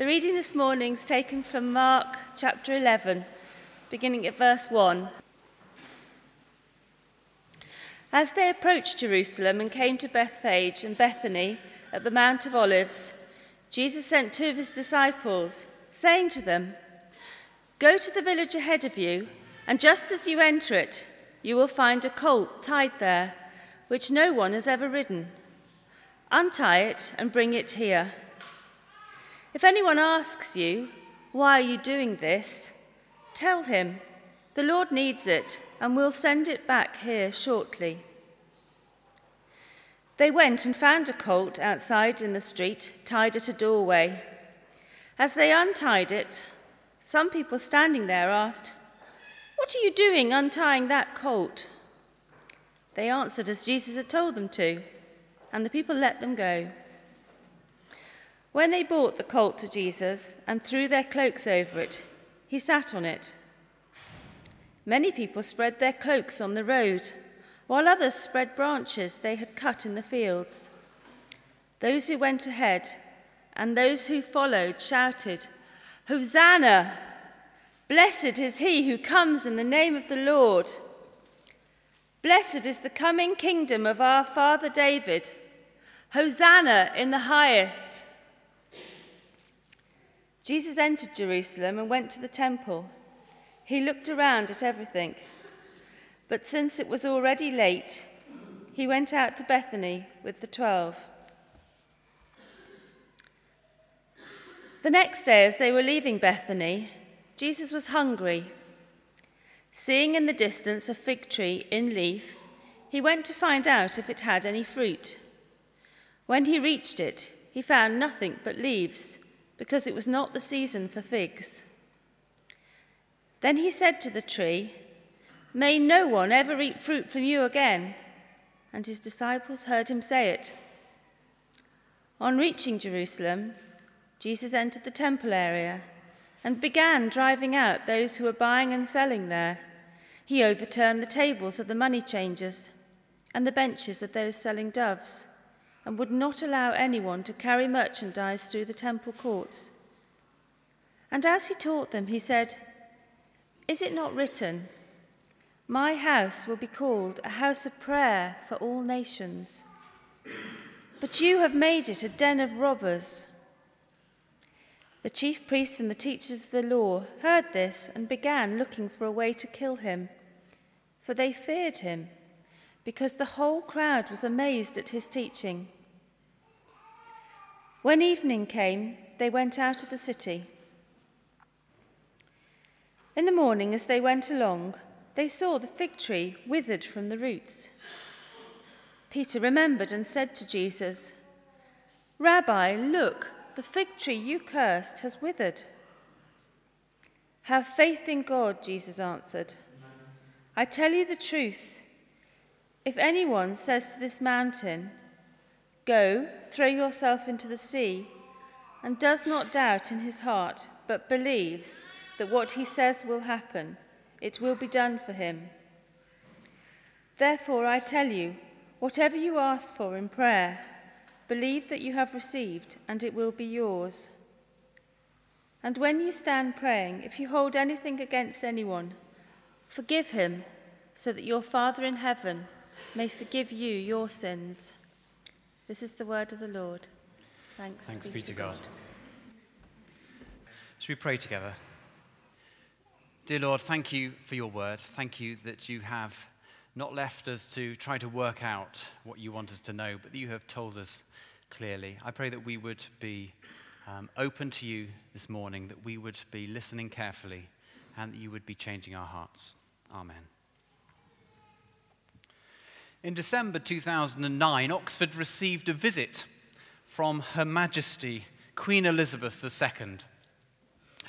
The reading this morning is taken from Mark chapter 11, beginning at verse 1. As they approached Jerusalem and came to Bethphage and Bethany at the Mount of Olives, Jesus sent two of his disciples, saying to them, Go to the village ahead of you, and just as you enter it, you will find a colt tied there, which no one has ever ridden. Untie it and bring it here. If anyone asks you, Why are you doing this? tell him, The Lord needs it, and we'll send it back here shortly. They went and found a colt outside in the street, tied at a doorway. As they untied it, some people standing there asked, What are you doing untying that colt? They answered as Jesus had told them to, and the people let them go. When they brought the colt to Jesus and threw their cloaks over it, he sat on it. Many people spread their cloaks on the road, while others spread branches they had cut in the fields. Those who went ahead and those who followed shouted, Hosanna! Blessed is he who comes in the name of the Lord. Blessed is the coming kingdom of our father David. Hosanna in the highest. Jesus entered Jerusalem and went to the temple. He looked around at everything. But since it was already late, he went out to Bethany with the twelve. The next day, as they were leaving Bethany, Jesus was hungry. Seeing in the distance a fig tree in leaf, he went to find out if it had any fruit. When he reached it, he found nothing but leaves because it was not the season for figs. Then he said to the tree, May no one ever eat fruit from you again. And his disciples heard him say it. On reaching Jerusalem, Jesus entered the temple area and began driving out those who were buying and selling there. He overturned the tables of the money changers and the benches of those selling doves and would not allow anyone to carry merchandise through the temple courts. And as he taught them, he said, Is it not written, My house will be called a house of prayer for all nations? But you have made it a den of robbers. The chief priests and the teachers of the law heard this and began looking for a way to kill him, for they feared him because the whole crowd was amazed at his teaching. When evening came, they went out of the city. In the morning, as they went along, they saw the fig tree withered from the roots. Peter remembered and said to Jesus, Rabbi, look, the fig tree you cursed has withered. Have faith in God, Jesus answered. I tell you the truth. If anyone says to this mountain, Go, throw yourself into the sea, and does not doubt in his heart, but believes that what he says will happen, it will be done for him. Therefore, I tell you, whatever you ask for in prayer, believe that you have received, and it will be yours. And when you stand praying, if you hold anything against anyone, forgive him, so that your Father in heaven may forgive you your sins. This is the word of the Lord. Thanks, Thanks be, be to God. Should we pray together? Dear Lord, thank you for your word. Thank you that you have not left us to try to work out what you want us to know, but that you have told us clearly. I pray that we would be um, open to you this morning, that we would be listening carefully, and that you would be changing our hearts. Amen. In December 2009, Oxford received a visit from Her Majesty Queen Elizabeth II.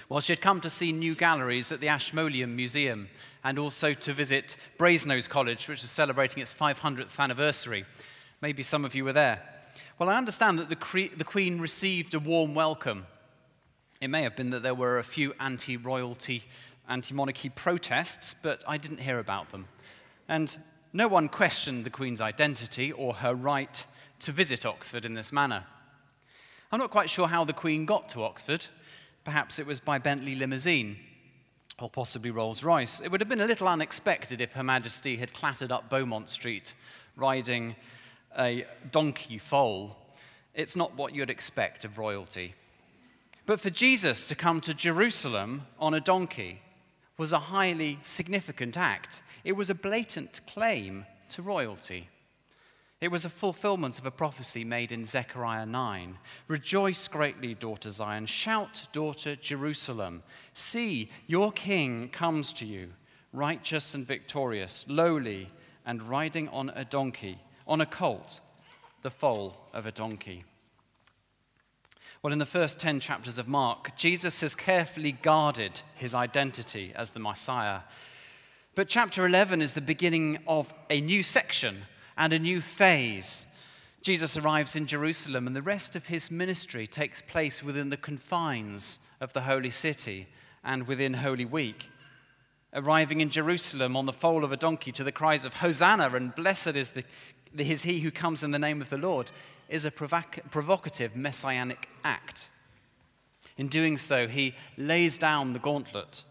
Well, she had come to see new galleries at the Ashmolean Museum and also to visit Brasenose College, which is celebrating its 500th anniversary. Maybe some of you were there. Well, I understand that the, cre- the Queen received a warm welcome. It may have been that there were a few anti royalty, anti monarchy protests, but I didn't hear about them. And no one questioned the Queen's identity or her right to visit Oxford in this manner. I'm not quite sure how the Queen got to Oxford, Perhaps it was by Bentley limousine or possibly Rolls Royce. It would have been a little unexpected if Her Majesty had clattered up Beaumont Street riding a donkey foal. It's not what you'd expect of royalty. But for Jesus to come to Jerusalem on a donkey was a highly significant act. It was a blatant claim to royalty. It was a fulfillment of a prophecy made in Zechariah 9. Rejoice greatly, daughter Zion. Shout, daughter Jerusalem. See, your king comes to you, righteous and victorious, lowly, and riding on a donkey, on a colt, the foal of a donkey. Well, in the first 10 chapters of Mark, Jesus has carefully guarded his identity as the Messiah. But chapter 11 is the beginning of a new section and a new phase. Jesus arrives in Jerusalem, and the rest of his ministry takes place within the confines of the holy city and within Holy Week. Arriving in Jerusalem on the foal of a donkey to the cries of Hosanna and blessed is, the, is he who comes in the name of the Lord is a provocative messianic act. In doing so, he lays down the gauntlet,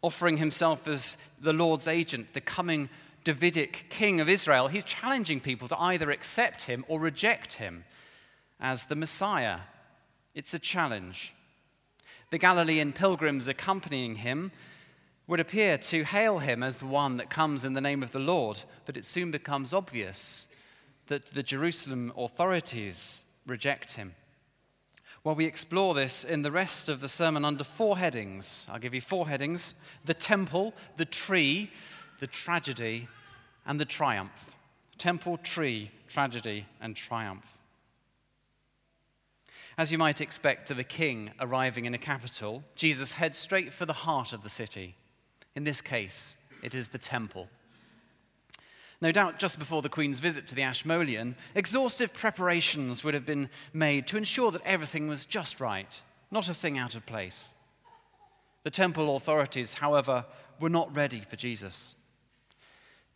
offering himself as the Lord's agent, the coming Davidic king of Israel, he's challenging people to either accept him or reject him as the Messiah. It's a challenge. The Galilean pilgrims accompanying him would appear to hail him as the one that comes in the name of the Lord, but it soon becomes obvious that the Jerusalem authorities reject him. Well, we explore this in the rest of the sermon under four headings. I'll give you four headings the temple, the tree, the tragedy, and the triumph. Temple, tree, tragedy, and triumph. As you might expect of a king arriving in a capital, Jesus heads straight for the heart of the city. In this case, it is the temple. No doubt, just before the Queen's visit to the Ashmolean, exhaustive preparations would have been made to ensure that everything was just right, not a thing out of place. The temple authorities, however, were not ready for Jesus.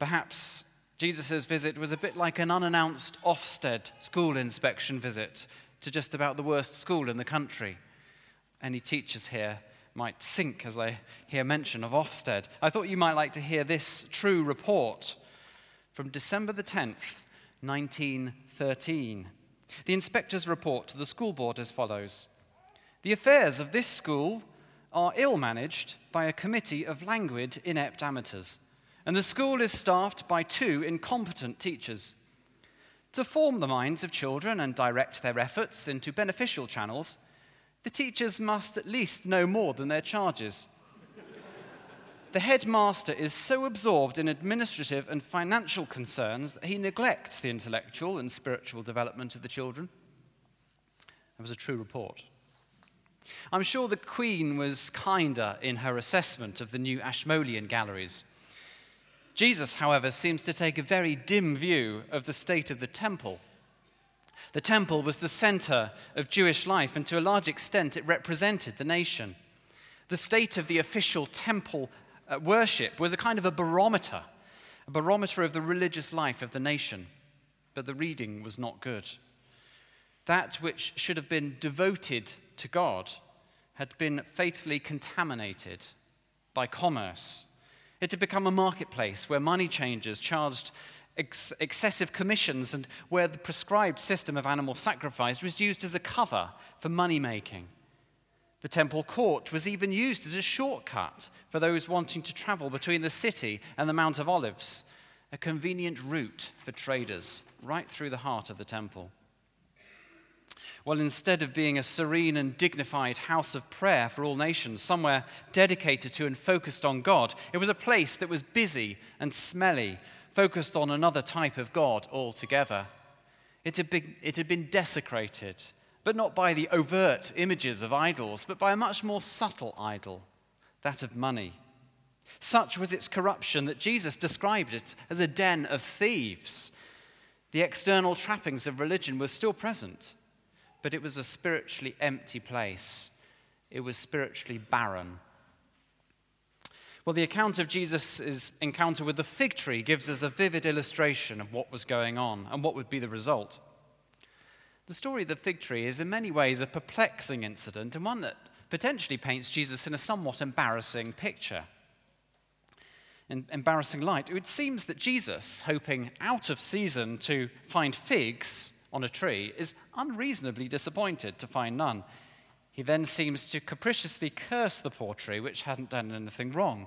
Perhaps Jesus' visit was a bit like an unannounced Ofsted school inspection visit to just about the worst school in the country. Any teachers here might sink as they hear mention of Ofsted. I thought you might like to hear this true report from December the 10th, 1913. The inspector's report to the school board as follows The affairs of this school are ill managed by a committee of languid, inept amateurs and the school is staffed by two incompetent teachers. To form the minds of children and direct their efforts into beneficial channels, the teachers must at least know more than their charges. The headmaster is so absorbed in administrative and financial concerns that he neglects the intellectual and spiritual development of the children. That was a true report. I'm sure the Queen was kinder in her assessment of the new Ashmolean galleries. Jesus, however, seems to take a very dim view of the state of the temple. The temple was the center of Jewish life, and to a large extent, it represented the nation. The state of the official temple uh, worship was a kind of a barometer, a barometer of the religious life of the nation. But the reading was not good. That which should have been devoted to God had been fatally contaminated by commerce it had become a marketplace where money changers charged ex- excessive commissions and where the prescribed system of animal sacrifice was used as a cover for money making. The temple court was even used as a shortcut for those wanting to travel between the city and the Mount of Olives, a convenient route for traders right through the heart of the temple. Well, instead of being a serene and dignified house of prayer for all nations, somewhere dedicated to and focused on God, it was a place that was busy and smelly, focused on another type of God altogether. It had been, it had been desecrated, but not by the overt images of idols, but by a much more subtle idol, that of money. Such was its corruption that Jesus described it as a den of thieves. The external trappings of religion were still present but it was a spiritually empty place. It was spiritually barren. Well, the account of Jesus' encounter with the fig tree gives us a vivid illustration of what was going on and what would be the result. The story of the fig tree is in many ways a perplexing incident and one that potentially paints Jesus in a somewhat embarrassing picture. In embarrassing light, it seems that Jesus, hoping out of season to find figs on a tree, is unreasonably disappointed to find none. He then seems to capriciously curse the poor tree, which hadn't done anything wrong.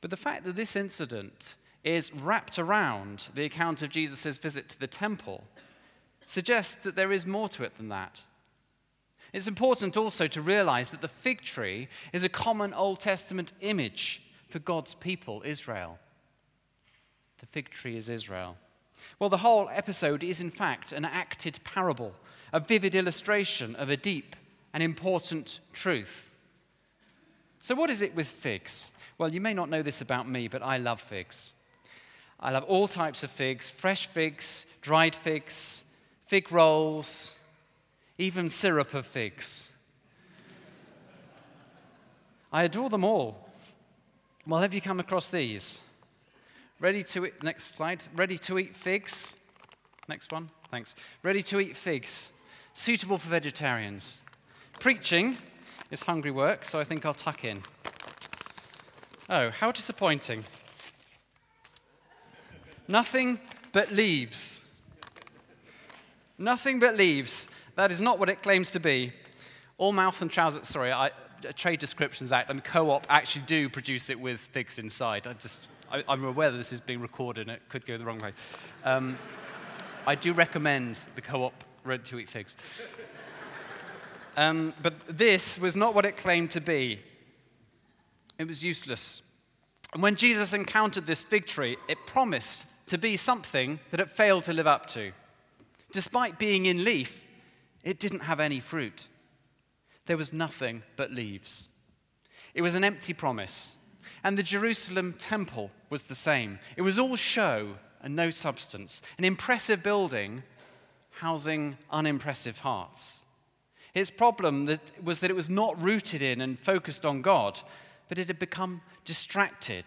But the fact that this incident is wrapped around the account of Jesus' visit to the temple suggests that there is more to it than that. It's important also to realize that the fig tree is a common Old Testament image for God's people, Israel. The fig tree is Israel. Well, the whole episode is, in fact, an acted parable, a vivid illustration of a deep and important truth. So, what is it with figs? Well, you may not know this about me, but I love figs. I love all types of figs fresh figs, dried figs, fig rolls, even syrup of figs. I adore them all. Well, have you come across these? Ready to eat, next slide. Ready to eat figs. Next one, thanks. Ready to eat figs. Suitable for vegetarians. Preaching is hungry work, so I think I'll tuck in. Oh, how disappointing. Nothing but leaves. Nothing but leaves. That is not what it claims to be. All mouth and trousers, sorry, I, Trade Descriptions Act and Co op actually do produce it with figs inside. I'm just, I, am aware that this is being recorded and it could go the wrong way. Um, I do recommend the Co op Ready to Eat Figs. Um, but this was not what it claimed to be. It was useless. And when Jesus encountered this fig tree, it promised to be something that it failed to live up to. Despite being in leaf, it didn't have any fruit. There was nothing but leaves. It was an empty promise. And the Jerusalem temple was the same. It was all show and no substance, an impressive building housing unimpressive hearts. Its problem was that it was not rooted in and focused on God, but it had become distracted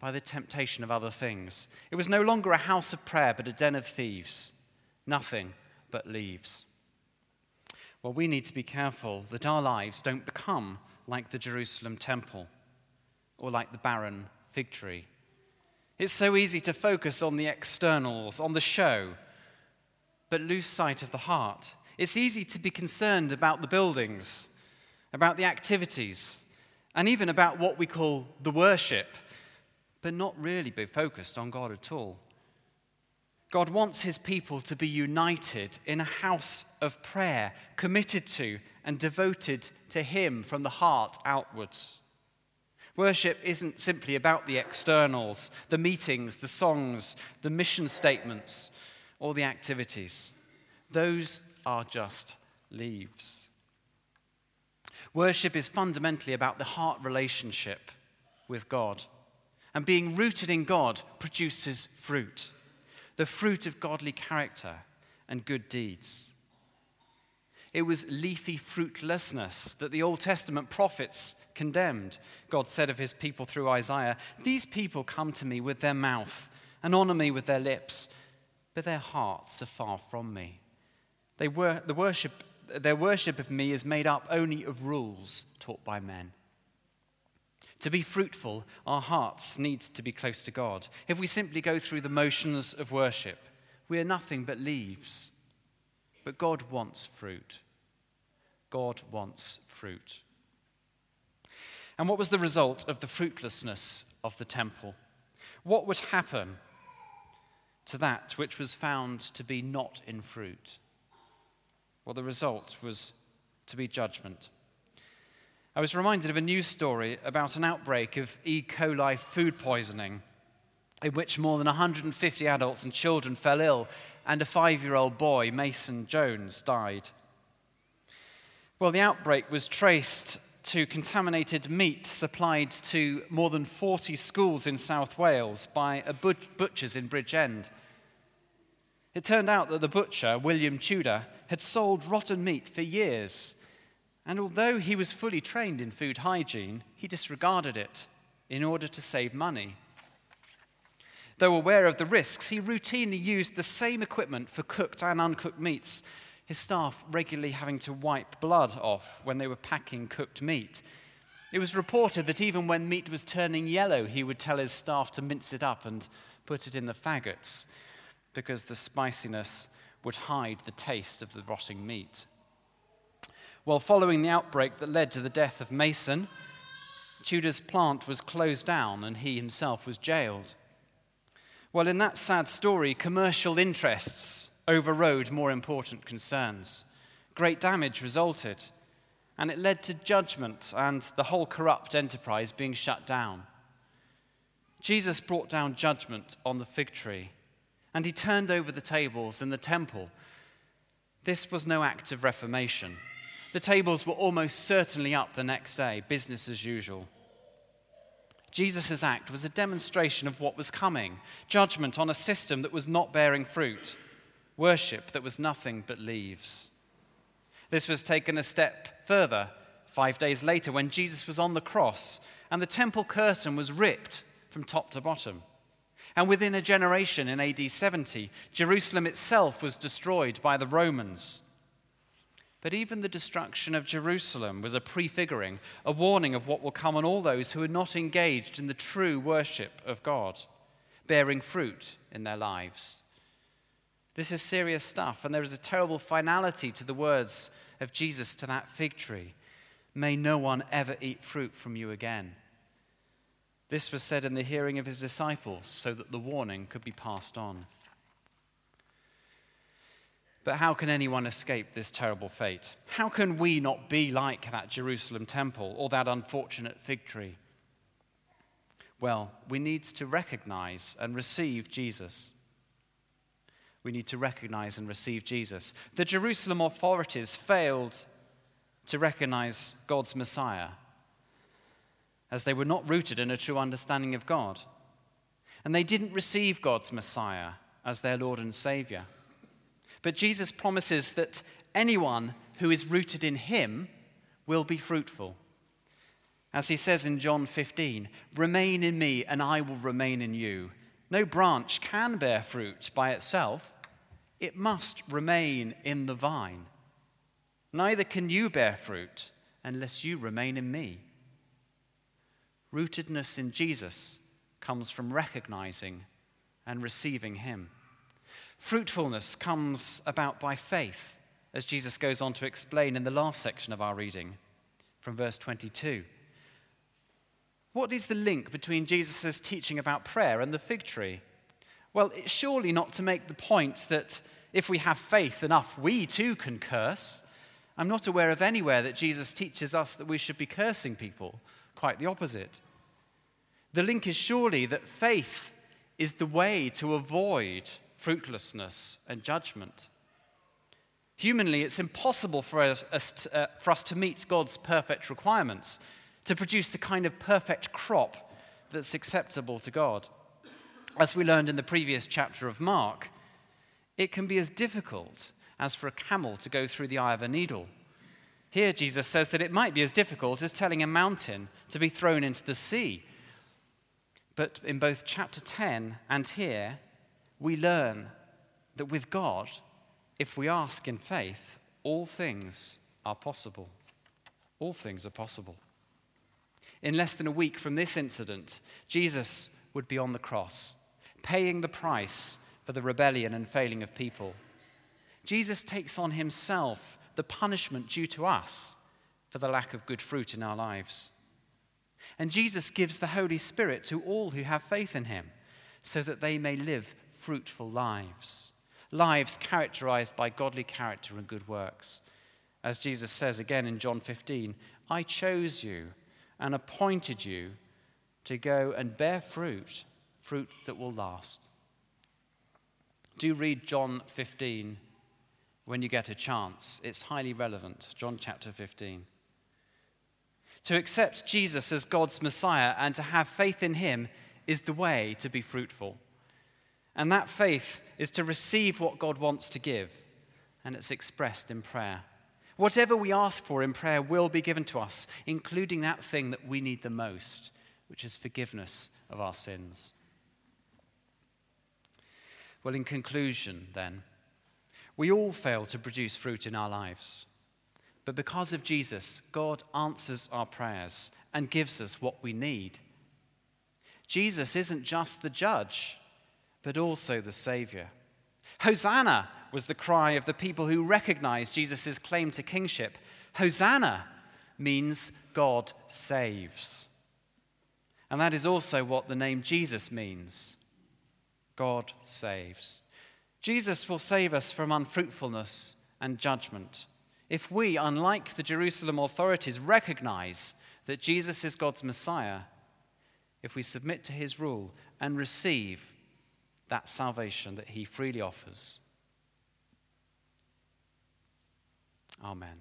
by the temptation of other things. It was no longer a house of prayer, but a den of thieves. Nothing but leaves. Well, we need to be careful that our lives don't become like the Jerusalem temple or like the barren fig tree. It's so easy to focus on the externals, on the show, but lose sight of the heart. It's easy to be concerned about the buildings, about the activities, and even about what we call the worship, but not really be focused on God at all. God wants his people to be united in a house of prayer, committed to and devoted to him from the heart outwards. Worship isn't simply about the externals, the meetings, the songs, the mission statements, or the activities. Those are just leaves. Worship is fundamentally about the heart relationship with God. And being rooted in God produces fruit the fruit of godly character and good deeds. It was leafy fruitlessness that the Old Testament prophets condemned. God said of his people through Isaiah, These people come to me with their mouth and honor me with their lips, but their hearts are far from me. They were, the worship, their worship of me is made up only of rules taught by men. To be fruitful, our hearts need to be close to God. If we simply go through the motions of worship, we are nothing but leaves. But God wants fruit. God wants fruit. And what was the result of the fruitlessness of the temple? What would happen to that which was found to be not in fruit? Well, the result was to be judgment. I was reminded of a news story about an outbreak of E. coli food poisoning, in which more than 150 adults and children fell ill, and a five year old boy, Mason Jones, died. Well, the outbreak was traced to contaminated meat supplied to more than 40 schools in South Wales by a butcher's in Bridgend. It turned out that the butcher, William Tudor, had sold rotten meat for years and although he was fully trained in food hygiene, he disregarded it in order to save money. Though aware of the risks, he routinely used the same equipment for cooked and uncooked meats. his staff regularly having to wipe blood off when they were packing cooked meat. It was reported that even when meat was turning yellow, he would tell his staff to mince it up and put it in the faggots because the spiciness would hide the taste of the rotting meat. Well, following the outbreak that led to the death of Mason, Tudor's plant was closed down and he himself was jailed. Well, in that sad story, commercial interests overrode more important concerns. Great damage resulted, and it led to judgment and the whole corrupt enterprise being shut down. Jesus brought down judgment on the fig tree, and he turned over the tables in the temple. This was no act of reformation. The tables were almost certainly up the next day, business as usual. Jesus' act was a demonstration of what was coming judgment on a system that was not bearing fruit, worship that was nothing but leaves. This was taken a step further five days later when Jesus was on the cross and the temple curtain was ripped from top to bottom. And within a generation in AD 70, Jerusalem itself was destroyed by the Romans. But even the destruction of Jerusalem was a prefiguring, a warning of what will come on all those who are not engaged in the true worship of God, bearing fruit in their lives. This is serious stuff, and there is a terrible finality to the words of Jesus to that fig tree May no one ever eat fruit from you again. This was said in the hearing of his disciples so that the warning could be passed on. But how can anyone escape this terrible fate? How can we not be like that Jerusalem temple or that unfortunate fig tree? Well, we need to recognize and receive Jesus. We need to recognize and receive Jesus. The Jerusalem authorities failed to recognize God's Messiah as they were not rooted in a true understanding of God. And they didn't receive God's Messiah as their Lord and Savior. But Jesus promises that anyone who is rooted in him will be fruitful. As he says in John 15, remain in me and I will remain in you. No branch can bear fruit by itself, it must remain in the vine. Neither can you bear fruit unless you remain in me. Rootedness in Jesus comes from recognizing and receiving him. Fruitfulness comes about by faith, as Jesus goes on to explain in the last section of our reading from verse 22. What is the link between Jesus' teaching about prayer and the fig tree? Well, it's surely not to make the point that if we have faith enough, we too can curse. I'm not aware of anywhere that Jesus teaches us that we should be cursing people. Quite the opposite. The link is surely that faith is the way to avoid fruitlessness, and judgment. Humanly, it's impossible for us, to, uh, for us to meet God's perfect requirements, to produce the kind of perfect crop that's acceptable to God. As we learned in the previous chapter of Mark, it can be as difficult as for a camel to go through the eye of a needle. Here, Jesus says that it might be as difficult as telling a mountain to be thrown into the sea. But in both chapter 10 and here, we learn that with God, if we ask in faith, all things are possible. All things are possible. In less than a week from this incident, Jesus would be on the cross, paying the price for the rebellion and failing of people. Jesus takes on himself the punishment due to us for the lack of good fruit in our lives. And Jesus gives the Holy Spirit to all who have faith in him so that they may live fruitful lives, lives characterized by godly character and good works. As Jesus says again in John 15, I chose you and appointed you to go and bear fruit, fruit that will last. Do read John 15 when you get a chance. It's highly relevant. John chapter 15. To accept Jesus as God's Messiah and to have faith in him is the way to be fruitful. And that faith is to receive what God wants to give, and it's expressed in prayer. Whatever we ask for in prayer will be given to us, including that thing that we need the most, which is forgiveness of our sins. Well, in conclusion, then, We all fail to produce fruit in our lives. But because of Jesus, God answers our prayers and gives us what we need. Jesus isn't just the judge, but also the Savior. Hosanna was the cry of the people who recognized Jesus' claim to kingship. Hosanna means God saves. And that is also what the name Jesus means God saves. Jesus will save us from unfruitfulness and judgment. If we, unlike the Jerusalem authorities, recognize that Jesus is God's Messiah, if we submit to his rule and receive that salvation that he freely offers. Amen.